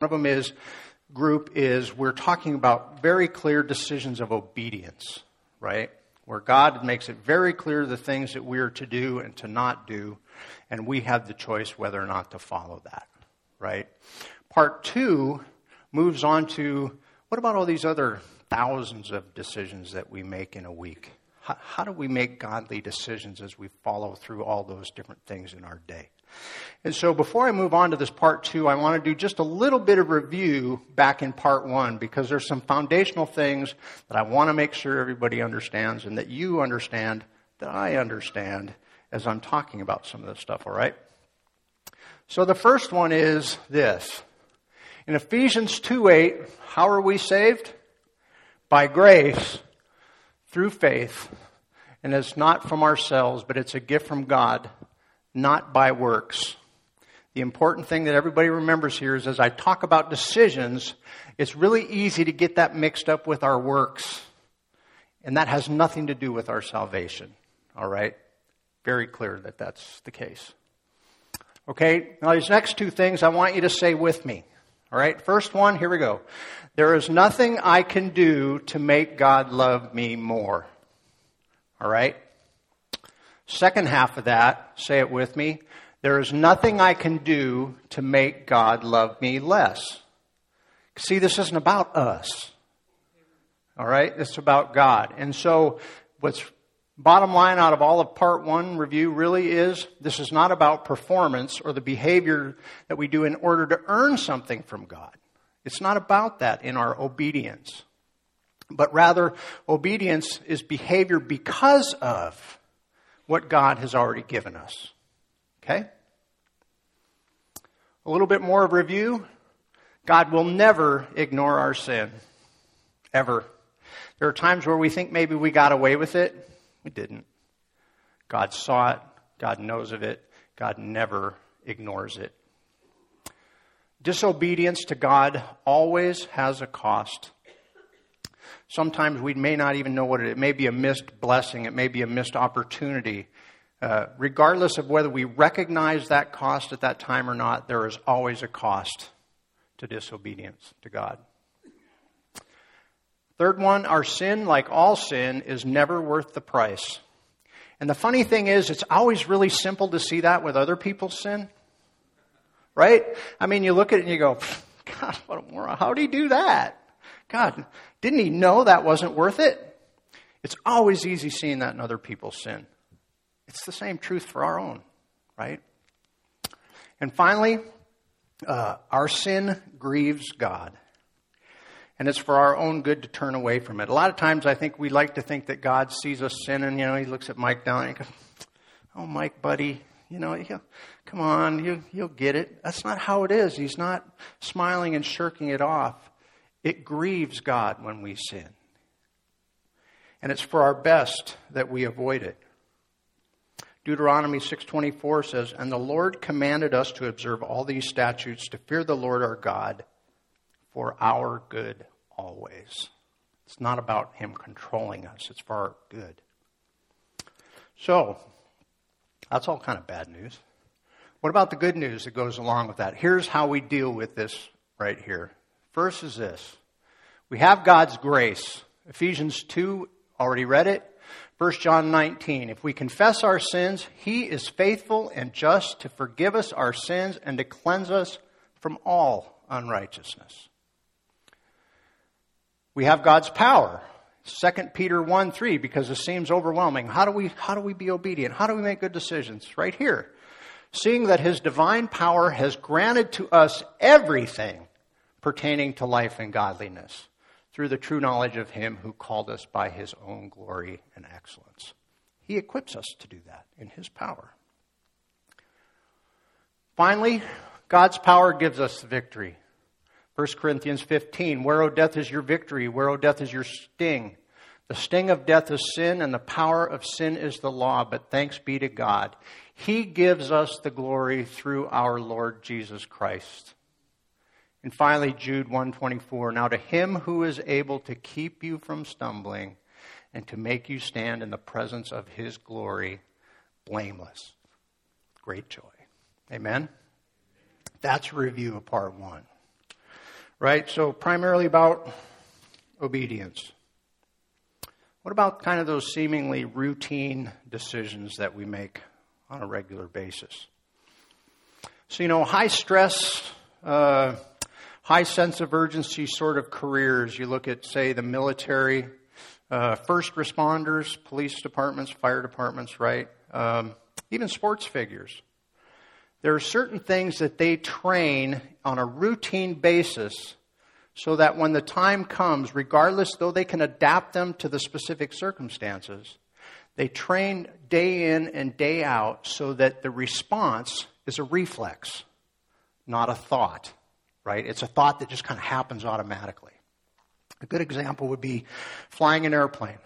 One of them is group is we're talking about very clear decisions of obedience, right? Where God makes it very clear the things that we are to do and to not do, and we have the choice whether or not to follow that, right? Part two moves on to what about all these other thousands of decisions that we make in a week? How, how do we make godly decisions as we follow through all those different things in our day? And so before I move on to this part two, I want to do just a little bit of review back in part one because there's some foundational things that I want to make sure everybody understands and that you understand, that I understand as I'm talking about some of this stuff, all right? So the first one is this. In Ephesians 2 8, how are we saved? By grace, through faith. And it's not from ourselves, but it's a gift from God not by works. The important thing that everybody remembers here is as I talk about decisions, it's really easy to get that mixed up with our works. And that has nothing to do with our salvation. All right? Very clear that that's the case. Okay, now these next two things I want you to say with me. All right, first one, here we go. There is nothing I can do to make God love me more. All right? Second half of that, say it with me. There is nothing I can do to make God love me less. See, this isn't about us. All right? It's about God. And so, what's bottom line out of all of part one review really is this is not about performance or the behavior that we do in order to earn something from God. It's not about that in our obedience. But rather, obedience is behavior because of what God has already given us. Okay? A little bit more of review. God will never ignore our sin. Ever. There are times where we think maybe we got away with it. We didn't. God saw it. God knows of it. God never ignores it. Disobedience to God always has a cost. Sometimes we may not even know what it is. It may be a missed blessing. It may be a missed opportunity. Uh, regardless of whether we recognize that cost at that time or not, there is always a cost to disobedience to God. Third one, our sin, like all sin, is never worth the price. And the funny thing is, it's always really simple to see that with other people's sin. Right? I mean, you look at it and you go, God, what a moron. how did he do that? God, didn't he know that wasn't worth it? It's always easy seeing that in other people's sin. It's the same truth for our own, right? And finally, uh, our sin grieves God. And it's for our own good to turn away from it. A lot of times I think we like to think that God sees us sinning. You know, he looks at Mike down and goes, Oh, Mike, buddy, you know, come on, you'll get it. That's not how it is. He's not smiling and shirking it off. It grieves God when we sin. And it's for our best that we avoid it. Deuteronomy 6:24 says, "And the Lord commanded us to observe all these statutes to fear the Lord our God for our good always." It's not about him controlling us, it's for our good. So, that's all kind of bad news. What about the good news that goes along with that? Here's how we deal with this right here. First is this we have God's grace. Ephesians 2, already read it. 1 John 19, if we confess our sins, he is faithful and just to forgive us our sins and to cleanse us from all unrighteousness. We have God's power. 2 Peter 1 3, because it seems overwhelming. How do, we, how do we be obedient? How do we make good decisions? Right here. Seeing that his divine power has granted to us everything pertaining to life and godliness through the true knowledge of him who called us by his own glory and excellence. He equips us to do that in his power. Finally, God's power gives us victory. 1 Corinthians 15, where, O death, is your victory? Where, O death, is your sting? The sting of death is sin, and the power of sin is the law, but thanks be to God. He gives us the glory through our Lord Jesus Christ. And finally, Jude 124. Now to him who is able to keep you from stumbling and to make you stand in the presence of his glory blameless. Great joy. Amen? That's a review of part one. Right? So, primarily about obedience. What about kind of those seemingly routine decisions that we make on a regular basis? So, you know, high stress, uh, high sense of urgency sort of careers. You look at, say, the military, uh, first responders, police departments, fire departments, right? Um, even sports figures. There are certain things that they train on a routine basis so that when the time comes, regardless, though they can adapt them to the specific circumstances, they train day in and day out so that the response is a reflex, not a thought, right? It's a thought that just kind of happens automatically. A good example would be flying an airplane.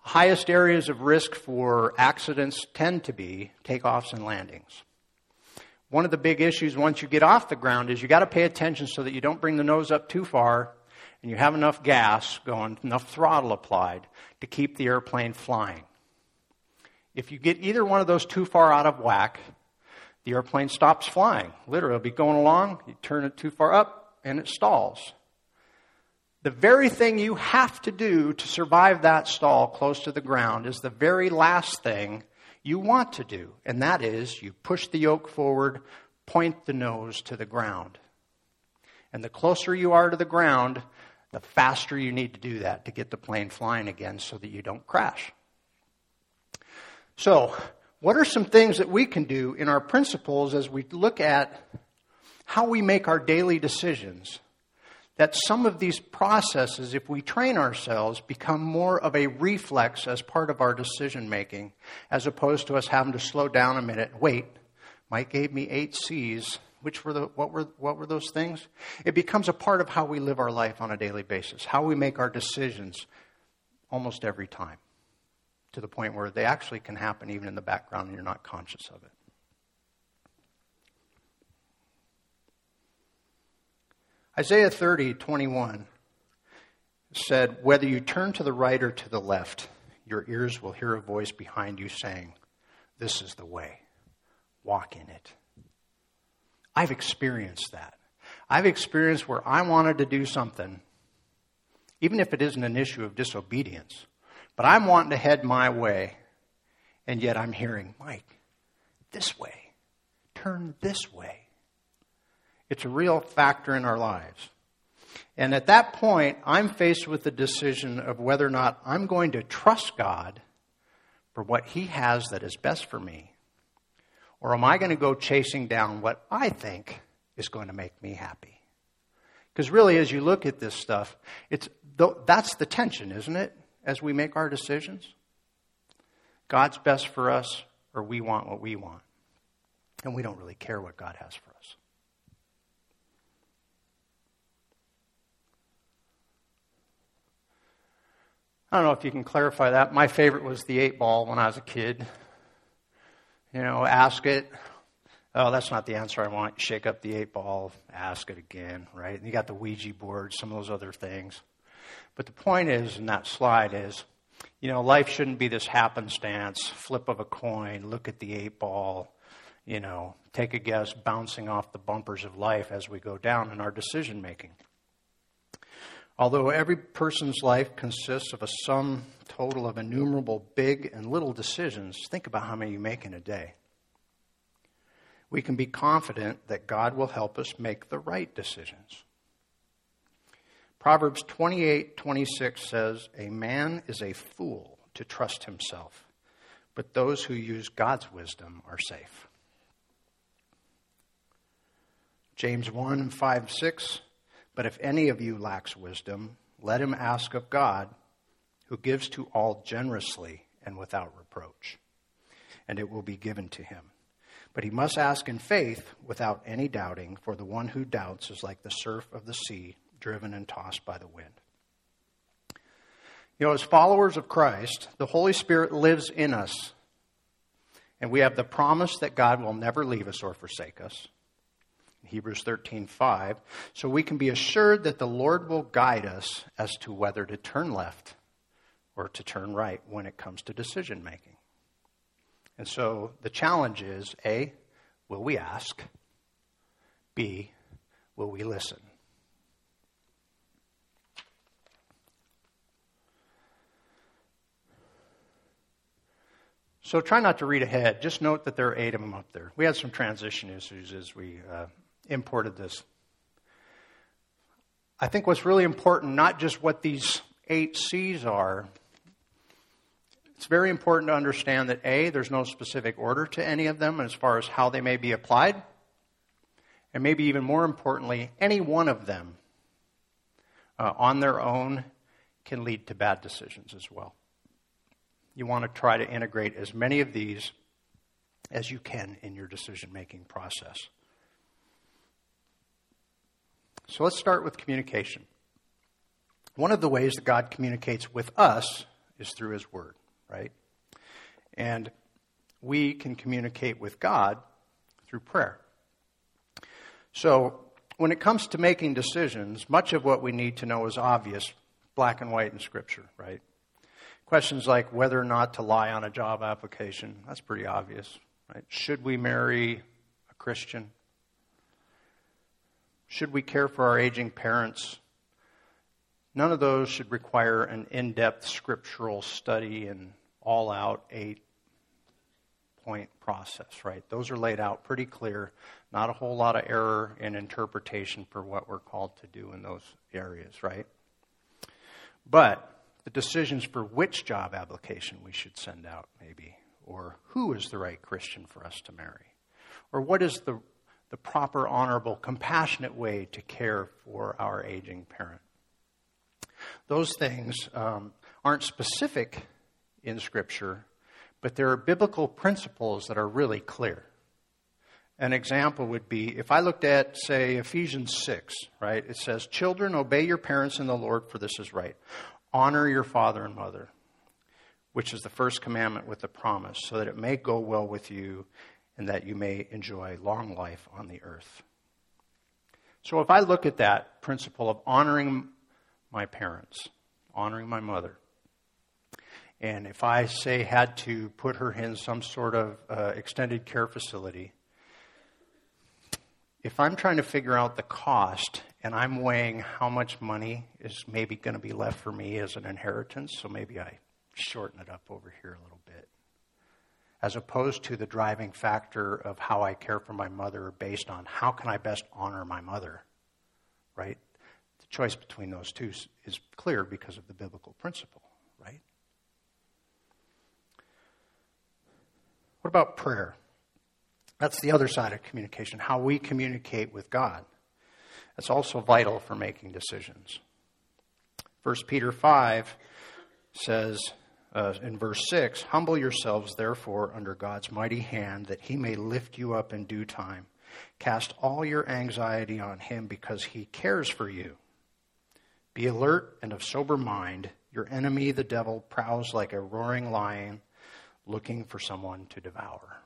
Highest areas of risk for accidents tend to be takeoffs and landings one of the big issues once you get off the ground is you got to pay attention so that you don't bring the nose up too far and you have enough gas going, enough throttle applied to keep the airplane flying. If you get either one of those too far out of whack, the airplane stops flying. Literally, it'll be going along, you turn it too far up, and it stalls. The very thing you have to do to survive that stall close to the ground is the very last thing you want to do, and that is you push the yoke forward, point the nose to the ground. And the closer you are to the ground, the faster you need to do that to get the plane flying again so that you don't crash. So, what are some things that we can do in our principles as we look at how we make our daily decisions that some of these processes, if we train ourselves, become more of a reflex as part of our decision making, as opposed to us having to slow down a minute. Wait, Mike gave me eight C's. Which were the what were what were those things? It becomes a part of how we live our life on a daily basis, how we make our decisions almost every time, to the point where they actually can happen even in the background and you're not conscious of it. Isaiah 30, 21 said, Whether you turn to the right or to the left, your ears will hear a voice behind you saying, This is the way. Walk in it. I've experienced that. I've experienced where I wanted to do something, even if it isn't an issue of disobedience, but I'm wanting to head my way, and yet I'm hearing, Mike, this way. Turn this way. It's a real factor in our lives. And at that point, I'm faced with the decision of whether or not I'm going to trust God for what He has that is best for me, or am I going to go chasing down what I think is going to make me happy? Because really, as you look at this stuff, it's, that's the tension, isn't it, as we make our decisions? God's best for us, or we want what we want. And we don't really care what God has for us. I don't know if you can clarify that. My favorite was the eight ball when I was a kid. You know, ask it. Oh, that's not the answer I want. Shake up the eight ball, ask it again, right? And you got the Ouija board, some of those other things. But the point is, in that slide is, you know, life shouldn't be this happenstance, flip of a coin, look at the eight ball, you know, take a guess, bouncing off the bumpers of life as we go down in our decision making. Although every person's life consists of a sum total of innumerable big and little decisions, think about how many you make in a day. We can be confident that God will help us make the right decisions. Proverbs 28:26 says, "A man is a fool to trust himself, but those who use God's wisdom are safe." James 1 and 5 6 but if any of you lacks wisdom, let him ask of God, who gives to all generously and without reproach, and it will be given to him. But he must ask in faith without any doubting, for the one who doubts is like the surf of the sea, driven and tossed by the wind. You know, as followers of Christ, the Holy Spirit lives in us, and we have the promise that God will never leave us or forsake us. Hebrews 13:5, so we can be assured that the Lord will guide us as to whether to turn left or to turn right when it comes to decision making. And so the challenge is A, will we ask? B, will we listen? So try not to read ahead. Just note that there are eight of them up there. We had some transition issues as we uh, imported this. I think what's really important, not just what these eight C's are, it's very important to understand that A, there's no specific order to any of them as far as how they may be applied. And maybe even more importantly, any one of them uh, on their own can lead to bad decisions as well. You want to try to integrate as many of these as you can in your decision making process. So let's start with communication. One of the ways that God communicates with us is through His Word, right? And we can communicate with God through prayer. So, when it comes to making decisions, much of what we need to know is obvious, black and white in Scripture, right? Questions like whether or not to lie on a job application, that's pretty obvious, right? Should we marry a Christian? Should we care for our aging parents? None of those should require an in depth scriptural study and all out eight point process, right? Those are laid out pretty clear. Not a whole lot of error in interpretation for what we're called to do in those areas, right? But the decisions for which job application we should send out, maybe, or who is the right Christian for us to marry, or what is the, the proper, honorable, compassionate way to care for our aging parent. Those things um, aren't specific in Scripture, but there are biblical principles that are really clear. An example would be if I looked at, say, Ephesians 6, right? It says, Children, obey your parents in the Lord, for this is right. Honor your father and mother, which is the first commandment with the promise, so that it may go well with you and that you may enjoy long life on the earth. So if I look at that principle of honoring my parents, honoring my mother, and if I say had to put her in some sort of uh, extended care facility, if I'm trying to figure out the cost and I'm weighing how much money is maybe going to be left for me as an inheritance, so maybe I shorten it up over here a little bit, as opposed to the driving factor of how I care for my mother based on how can I best honor my mother, right? The choice between those two is clear because of the biblical principle, right? What about prayer? That's the other side of communication, how we communicate with God. That's also vital for making decisions. 1 Peter 5 says uh, in verse 6 Humble yourselves, therefore, under God's mighty hand, that he may lift you up in due time. Cast all your anxiety on him because he cares for you. Be alert and of sober mind. Your enemy, the devil, prowls like a roaring lion looking for someone to devour.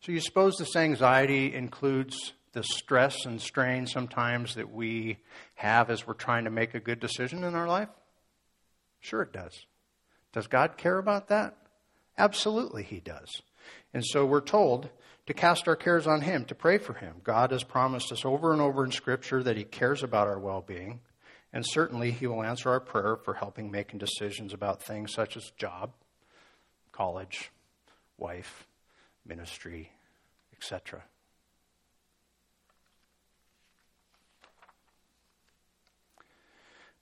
So you suppose this anxiety includes the stress and strain sometimes that we have as we're trying to make a good decision in our life? Sure, it does. Does God care about that? Absolutely, He does. And so we're told to cast our cares on Him, to pray for Him. God has promised us over and over in Scripture that He cares about our well being, and certainly He will answer our prayer for helping making decisions about things such as job, college, wife, ministry, etc.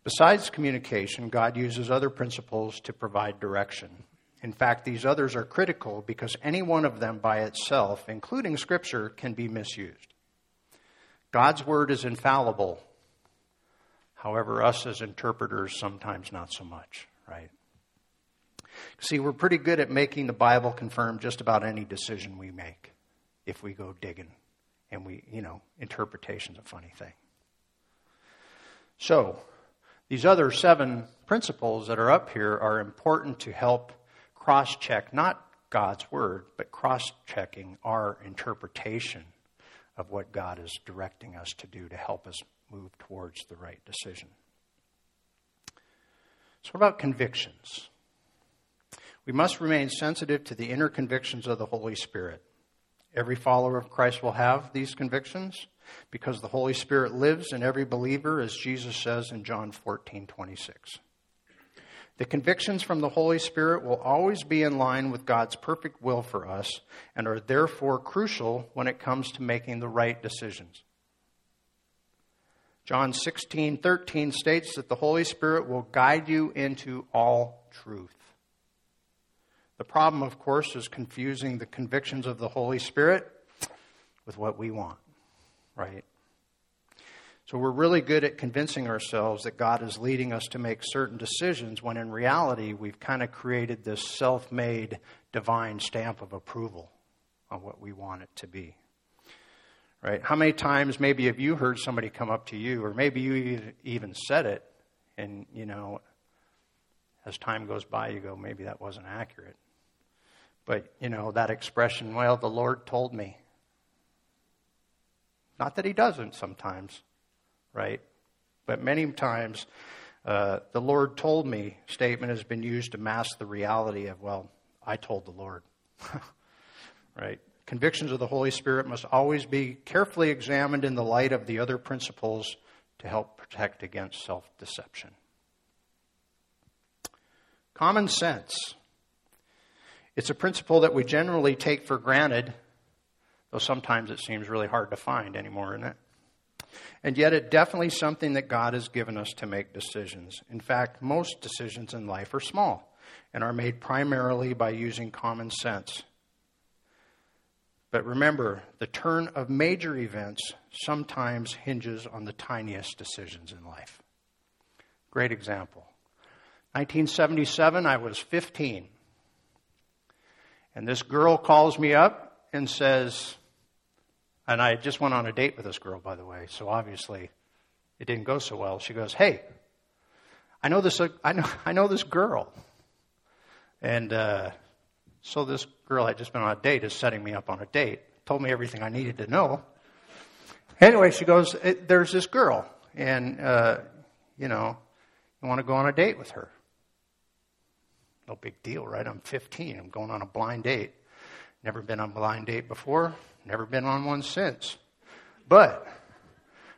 Besides communication, God uses other principles to provide direction. In fact, these others are critical because any one of them by itself, including Scripture, can be misused. God's Word is infallible. However, us as interpreters, sometimes not so much, right? See, we're pretty good at making the Bible confirm just about any decision we make if we go digging. And we, you know, interpretation's a funny thing. So, these other seven principles that are up here are important to help cross check not God's word, but cross checking our interpretation of what God is directing us to do to help us move towards the right decision. So, what about convictions? We must remain sensitive to the inner convictions of the Holy Spirit. Every follower of Christ will have these convictions because the Holy Spirit lives in every believer, as Jesus says in John 14 26. The convictions from the Holy Spirit will always be in line with God's perfect will for us and are therefore crucial when it comes to making the right decisions. John 16:13 states that the Holy Spirit will guide you into all truth. The problem of course is confusing the convictions of the Holy Spirit with what we want, right? So we're really good at convincing ourselves that God is leading us to make certain decisions when in reality we've kind of created this self made divine stamp of approval on what we want it to be. Right? How many times maybe have you heard somebody come up to you, or maybe you even said it, and you know, as time goes by, you go, maybe that wasn't accurate. But, you know, that expression, well, the Lord told me. Not that He doesn't sometimes, right? But many times, uh, the Lord told me statement has been used to mask the reality of, well, I told the Lord. right? Convictions of the Holy Spirit must always be carefully examined in the light of the other principles to help protect against self deception. Common sense. It's a principle that we generally take for granted, though sometimes it seems really hard to find anymore, isn't it? And yet, it's definitely something that God has given us to make decisions. In fact, most decisions in life are small and are made primarily by using common sense. But remember, the turn of major events sometimes hinges on the tiniest decisions in life. Great example. 1977, I was 15. And this girl calls me up and says, and I just went on a date with this girl, by the way, so obviously it didn't go so well. She goes, Hey, I know this, I know, I know this girl. And uh, so this girl had just been on a date is setting me up on a date, told me everything I needed to know. Anyway, she goes, There's this girl, and, uh, you know, you want to go on a date with her. No big deal, right? I'm 15. I'm going on a blind date. Never been on a blind date before. Never been on one since. But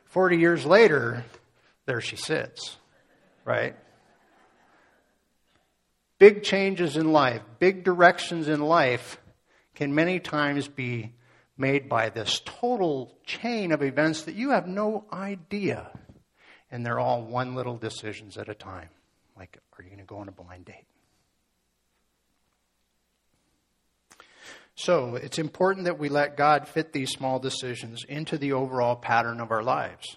40 years later, there she sits, right? Big changes in life, big directions in life can many times be made by this total chain of events that you have no idea. And they're all one little decisions at a time. Like, are you going to go on a blind date? So it's important that we let God fit these small decisions into the overall pattern of our lives.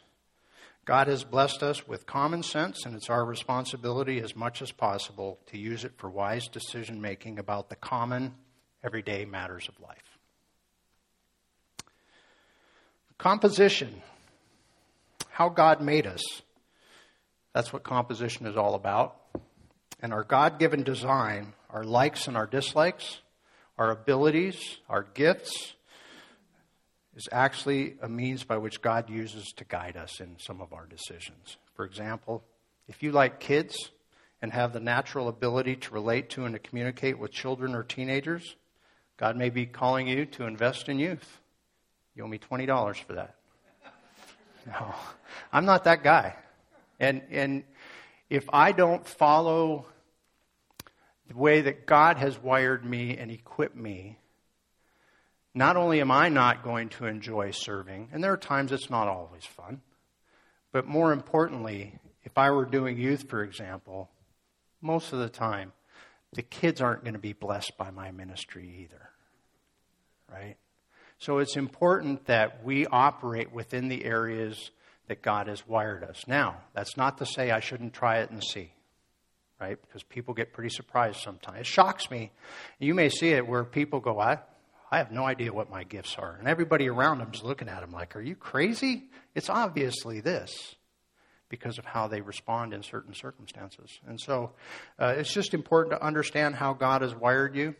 God has blessed us with common sense, and it's our responsibility as much as possible to use it for wise decision making about the common, everyday matters of life. Composition. How God made us. That's what composition is all about. And our God given design, our likes and our dislikes, our abilities, our gifts, is actually a means by which God uses to guide us in some of our decisions. For example, if you like kids and have the natural ability to relate to and to communicate with children or teenagers, God may be calling you to invest in youth. You owe me $20 for that. No, I'm not that guy. And, and if I don't follow the way that God has wired me and equipped me, not only am I not going to enjoy serving, and there are times it's not always fun, but more importantly, if I were doing youth, for example, most of the time, the kids aren't going to be blessed by my ministry either. Right? So it's important that we operate within the areas that God has wired us. Now, that's not to say I shouldn't try it and see right? Because people get pretty surprised sometimes. It shocks me. You may see it where people go, I, I have no idea what my gifts are. And everybody around them is looking at them like, Are you crazy? It's obviously this because of how they respond in certain circumstances. And so uh, it's just important to understand how God has wired you.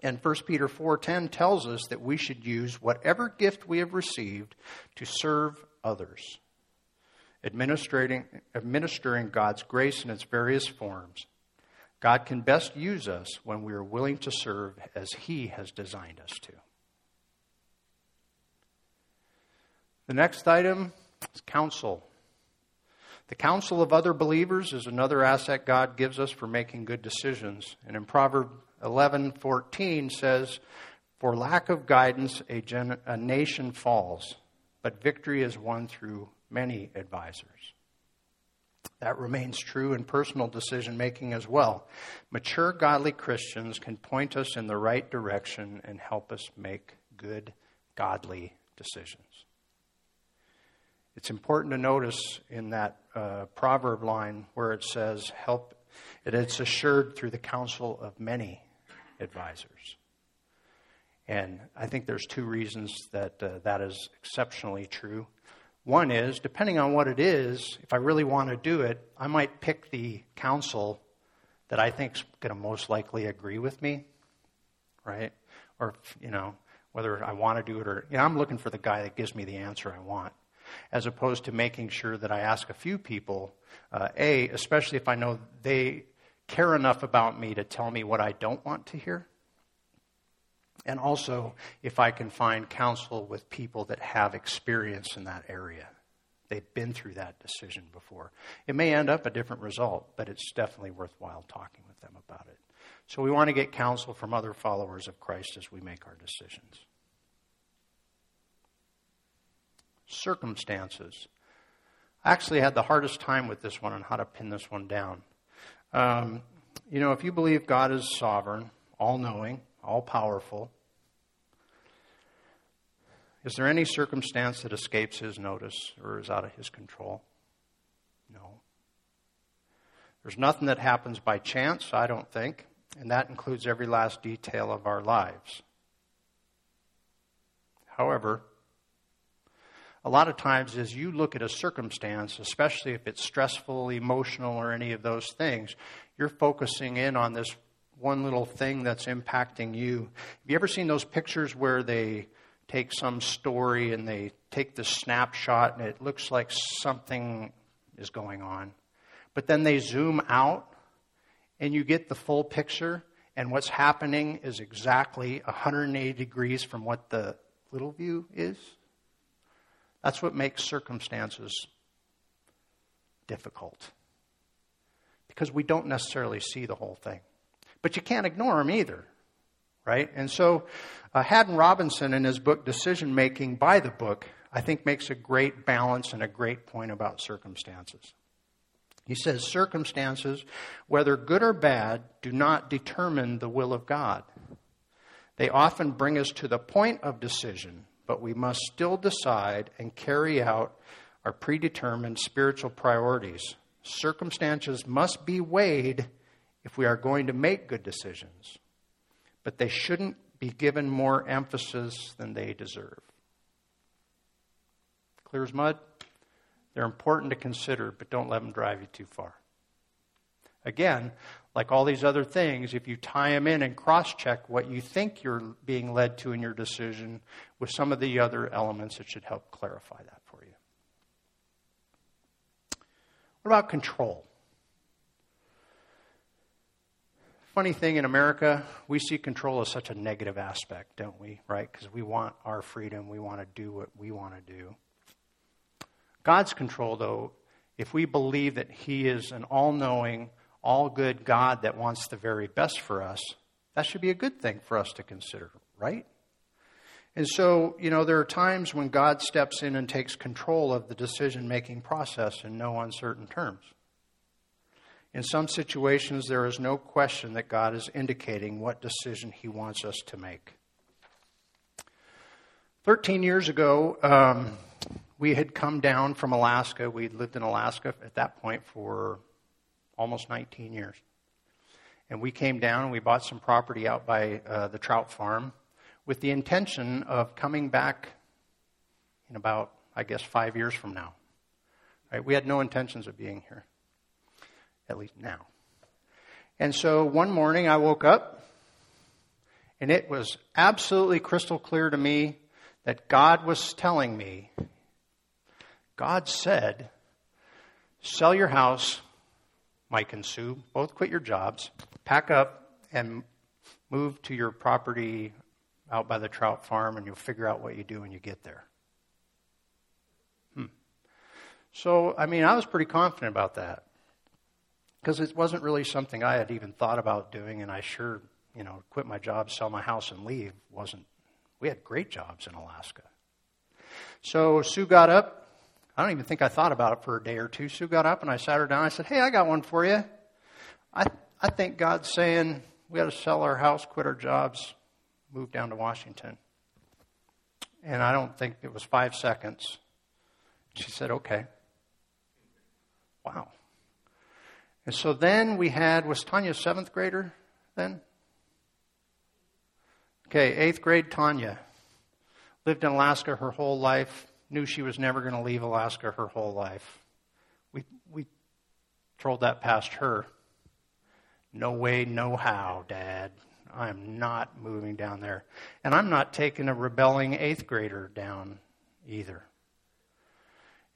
And 1 Peter 4:10 tells us that we should use whatever gift we have received to serve others administering, administering God's grace in its various forms. God can best use us when we are willing to serve as He has designed us to. The next item is counsel. The counsel of other believers is another asset God gives us for making good decisions. And in Proverbs 11:14 says, "For lack of guidance a, gen- a nation falls, but victory is won through many advisors." That remains true in personal decision making as well. Mature godly Christians can point us in the right direction and help us make good godly decisions. It's important to notice in that uh, proverb line where it says, help, that it's assured through the counsel of many advisors. And I think there's two reasons that uh, that is exceptionally true. One is, depending on what it is, if I really want to do it, I might pick the counsel that I think is going to most likely agree with me, right? Or, you know, whether I want to do it or, you know, I'm looking for the guy that gives me the answer I want as opposed to making sure that I ask a few people, uh, A, especially if I know they care enough about me to tell me what I don't want to hear. And also, if I can find counsel with people that have experience in that area. They've been through that decision before. It may end up a different result, but it's definitely worthwhile talking with them about it. So we want to get counsel from other followers of Christ as we make our decisions. circumstances. I actually had the hardest time with this one on how to pin this one down. Um, you know, if you believe God is sovereign, all knowing, all powerful, is there any circumstance that escapes his notice or is out of his control? No. There's nothing that happens by chance, I don't think, and that includes every last detail of our lives. However, a lot of times as you look at a circumstance, especially if it's stressful, emotional, or any of those things, you're focusing in on this one little thing that's impacting you. Have you ever seen those pictures where they take some story and they take the snapshot and it looks like something is going on? But then they zoom out and you get the full picture, and what's happening is exactly 180 degrees from what the little view is? That's what makes circumstances difficult. Because we don't necessarily see the whole thing. But you can't ignore them either, right? And so, uh, Haddon Robinson, in his book Decision Making by the Book, I think makes a great balance and a great point about circumstances. He says, Circumstances, whether good or bad, do not determine the will of God. They often bring us to the point of decision, but we must still decide and carry out our predetermined spiritual priorities. Circumstances must be weighed if we are going to make good decisions, but they shouldn't be given more emphasis than they deserve. Clear as mud? They're important to consider, but don't let them drive you too far. Again, like all these other things, if you tie them in and cross check what you think you're being led to in your decision with some of the other elements, it should help clarify that for you. What about control? Funny thing in America, we see control as such a negative aspect, don't we? Right? Because we want our freedom, we want to do what we want to do. God's control, though, if we believe that He is an all knowing, all good God that wants the very best for us, that should be a good thing for us to consider, right? And so, you know, there are times when God steps in and takes control of the decision making process in no uncertain terms. In some situations, there is no question that God is indicating what decision He wants us to make. Thirteen years ago, um, we had come down from Alaska. We had lived in Alaska at that point for almost 19 years. And we came down and we bought some property out by uh, the trout farm with the intention of coming back in about, I guess, five years from now. Right? We had no intentions of being here, at least now. And so one morning I woke up and it was absolutely crystal clear to me that God was telling me, God said, sell your house, Mike and Sue, both quit your jobs, pack up, and move to your property out by the trout farm, and you'll figure out what you do when you get there. Hmm. So, I mean, I was pretty confident about that because it wasn't really something I had even thought about doing, and I sure, you know, quit my job, sell my house, and leave wasn't. We had great jobs in Alaska. So Sue got up. I don't even think I thought about it for a day or two. Sue got up, and I sat her down. I said, "Hey, I got one for you. I I think God's saying we got to sell our house, quit our jobs, move down to Washington." And I don't think it was five seconds. She said, "Okay." Wow. And so then we had, was Tanya seventh grader then? Okay, eighth grade Tanya. Lived in Alaska her whole life, knew she was never going to leave Alaska her whole life. We, we trolled that past her. No way, no how, Dad. I'm not moving down there. And I'm not taking a rebelling eighth grader down either.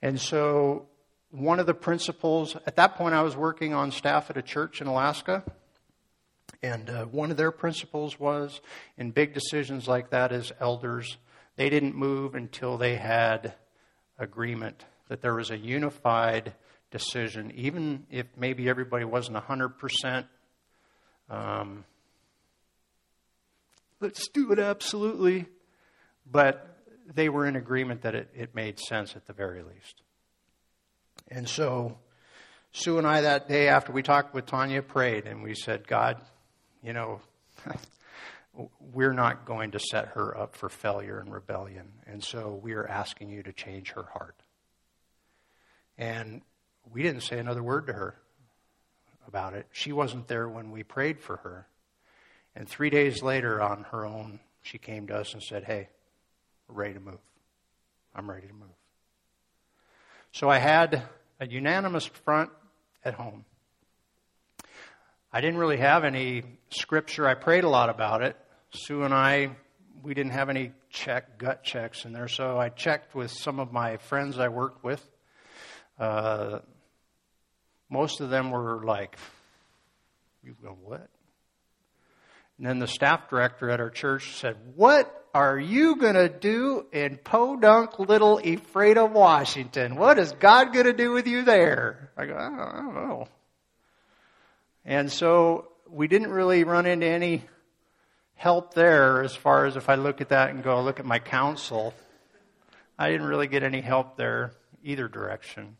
And so one of the principles, at that point, I was working on staff at a church in Alaska. And uh, one of their principles was in big decisions like that as elders, they didn't move until they had agreement, that there was a unified decision, even if maybe everybody wasn't 100%. Um, let's do it absolutely. But they were in agreement that it, it made sense at the very least. And so Sue and I that day after we talked with Tanya prayed and we said, God, you know, we're not going to set her up for failure and rebellion. And so we are asking you to change her heart. And we didn't say another word to her about it. She wasn't there when we prayed for her. And three days later, on her own, she came to us and said, Hey, we're ready to move. I'm ready to move. So I had a unanimous front at home. I didn't really have any scripture. I prayed a lot about it. Sue and I, we didn't have any check gut checks in there, so I checked with some of my friends I worked with. Uh, most of them were like, "You go what?" And then the staff director at our church said, "What are you going to do in Podunk, Little Ephrata, Washington? What is God going to do with you there? I go, I don't, I don't know. And so we didn't really run into any help there as far as if I look at that and go look at my counsel. I didn't really get any help there either direction.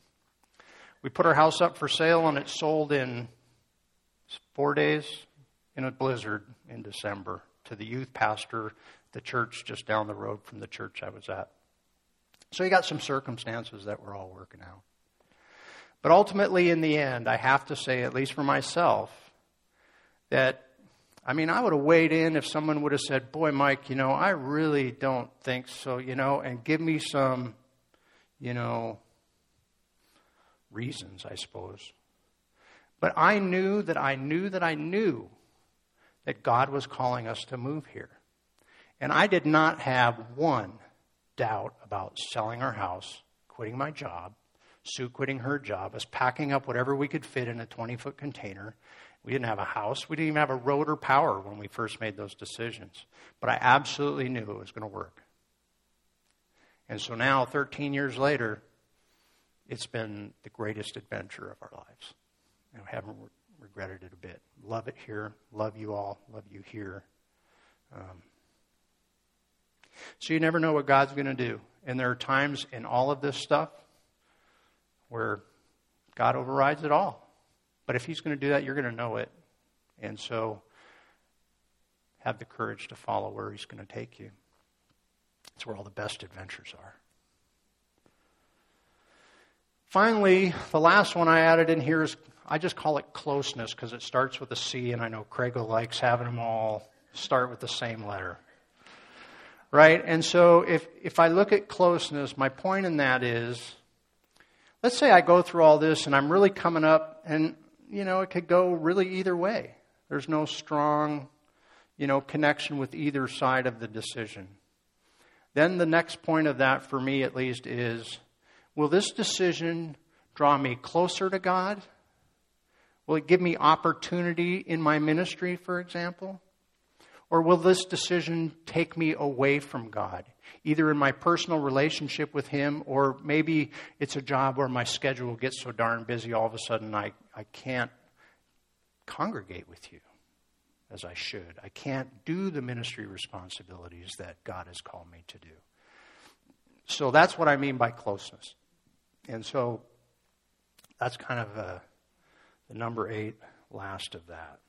We put our house up for sale and it sold in four days in a blizzard in December to the youth pastor the church just down the road from the church I was at. So you got some circumstances that we're all working out. But ultimately, in the end, I have to say, at least for myself, that I mean, I would have weighed in if someone would have said, Boy, Mike, you know, I really don't think so, you know, and give me some, you know, reasons, I suppose. But I knew that I knew that I knew that God was calling us to move here. And I did not have one doubt about selling our house, quitting my job, Sue quitting her job, us packing up whatever we could fit in a 20 foot container. We didn't have a house. We didn't even have a road or power when we first made those decisions. But I absolutely knew it was going to work. And so now, 13 years later, it's been the greatest adventure of our lives. And I haven't regretted it a bit. Love it here. Love you all. Love you here. Um, so you never know what God's going to do. And there are times in all of this stuff where God overrides it all. But if He's going to do that, you're going to know it. And so have the courage to follow where He's going to take you. It's where all the best adventures are. Finally, the last one I added in here is I just call it closeness because it starts with a C, and I know Craig likes having them all start with the same letter right? And so if, if I look at closeness, my point in that is let's say I go through all this and I'm really coming up, and, you know, it could go really either way. There's no strong, you know, connection with either side of the decision. Then the next point of that, for me at least, is will this decision draw me closer to God? Will it give me opportunity in my ministry, for example? Or will this decision take me away from God, either in my personal relationship with Him, or maybe it's a job where my schedule gets so darn busy all of a sudden I, I can't congregate with you as I should. I can't do the ministry responsibilities that God has called me to do. So that's what I mean by closeness. And so that's kind of uh, the number eight last of that.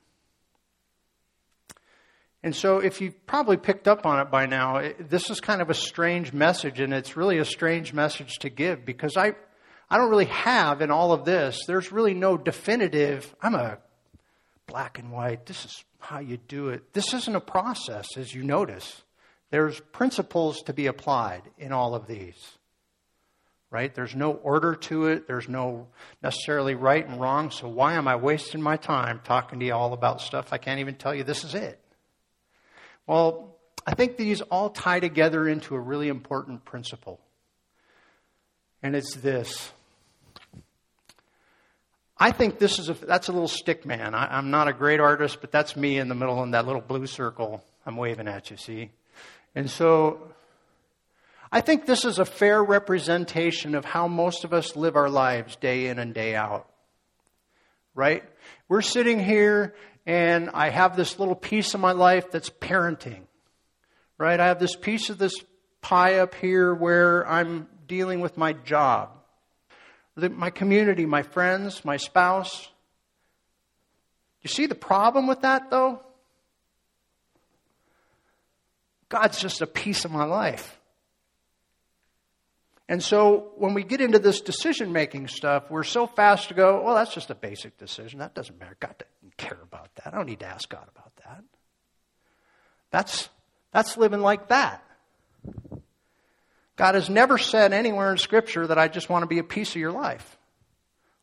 And so, if you've probably picked up on it by now, it, this is kind of a strange message, and it's really a strange message to give because I, I don't really have in all of this, there's really no definitive, I'm a black and white, this is how you do it. This isn't a process, as you notice. There's principles to be applied in all of these. Right? There's no order to it. There's no necessarily right and wrong. So why am I wasting my time talking to you all about stuff I can't even tell you this is it? Well, I think these all tie together into a really important principle. And it's this. I think this is a, that's a little stick man. I, I'm not a great artist, but that's me in the middle in that little blue circle I'm waving at you, see? And so I think this is a fair representation of how most of us live our lives day in and day out. Right? We're sitting here and I have this little piece of my life that's parenting. Right? I have this piece of this pie up here where I'm dealing with my job, my community, my friends, my spouse. You see the problem with that, though? God's just a piece of my life. And so when we get into this decision making stuff, we're so fast to go, well, that's just a basic decision. That doesn't matter. God doesn't care about that. I don't need to ask God about that. That's, that's living like that. God has never said anywhere in Scripture that I just want to be a piece of your life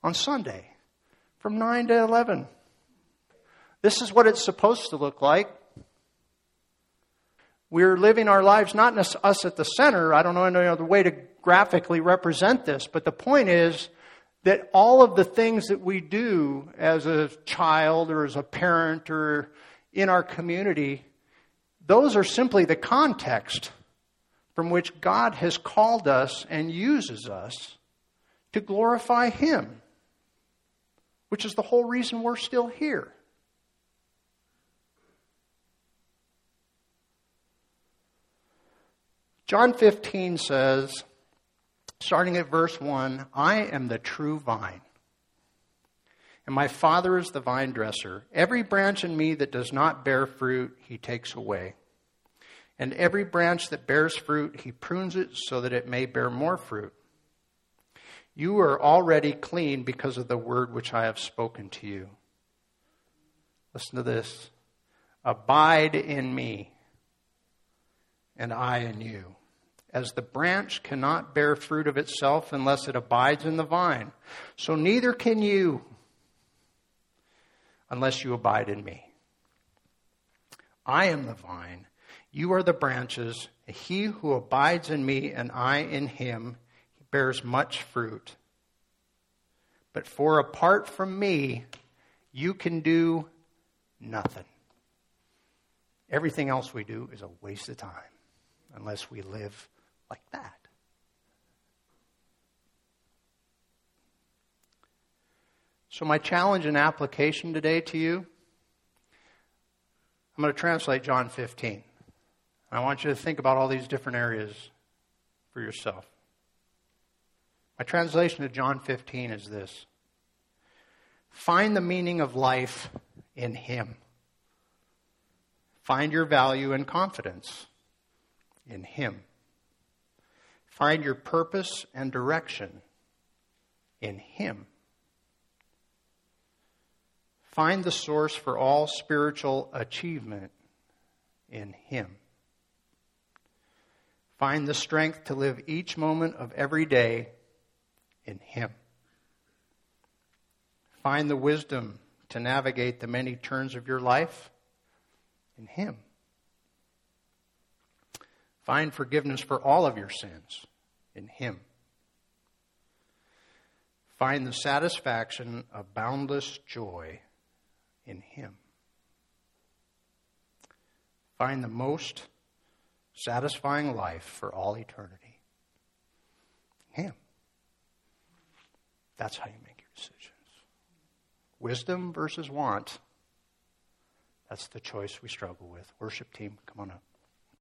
on Sunday from 9 to 11. This is what it's supposed to look like. We're living our lives not us at the center. I don't know any other way to graphically represent this, but the point is that all of the things that we do as a child or as a parent or in our community, those are simply the context from which God has called us and uses us to glorify Him, which is the whole reason we're still here. John 15 says, starting at verse 1, I am the true vine, and my Father is the vine dresser. Every branch in me that does not bear fruit, he takes away. And every branch that bears fruit, he prunes it so that it may bear more fruit. You are already clean because of the word which I have spoken to you. Listen to this. Abide in me, and I in you. As the branch cannot bear fruit of itself unless it abides in the vine, so neither can you unless you abide in me. I am the vine, you are the branches. He who abides in me and I in him bears much fruit. But for apart from me, you can do nothing. Everything else we do is a waste of time unless we live like that. So, my challenge and application today to you I'm going to translate John 15. I want you to think about all these different areas for yourself. My translation of John 15 is this Find the meaning of life in Him. Find your value and confidence in Him. Find your purpose and direction in Him. Find the source for all spiritual achievement in Him. Find the strength to live each moment of every day in Him. Find the wisdom to navigate the many turns of your life in Him. Find forgiveness for all of your sins in Him. Find the satisfaction of boundless joy in Him. find the most satisfying life for all eternity? Him. That's how you make your decisions. Wisdom versus want. That's the choice we struggle with. Worship team, come on up.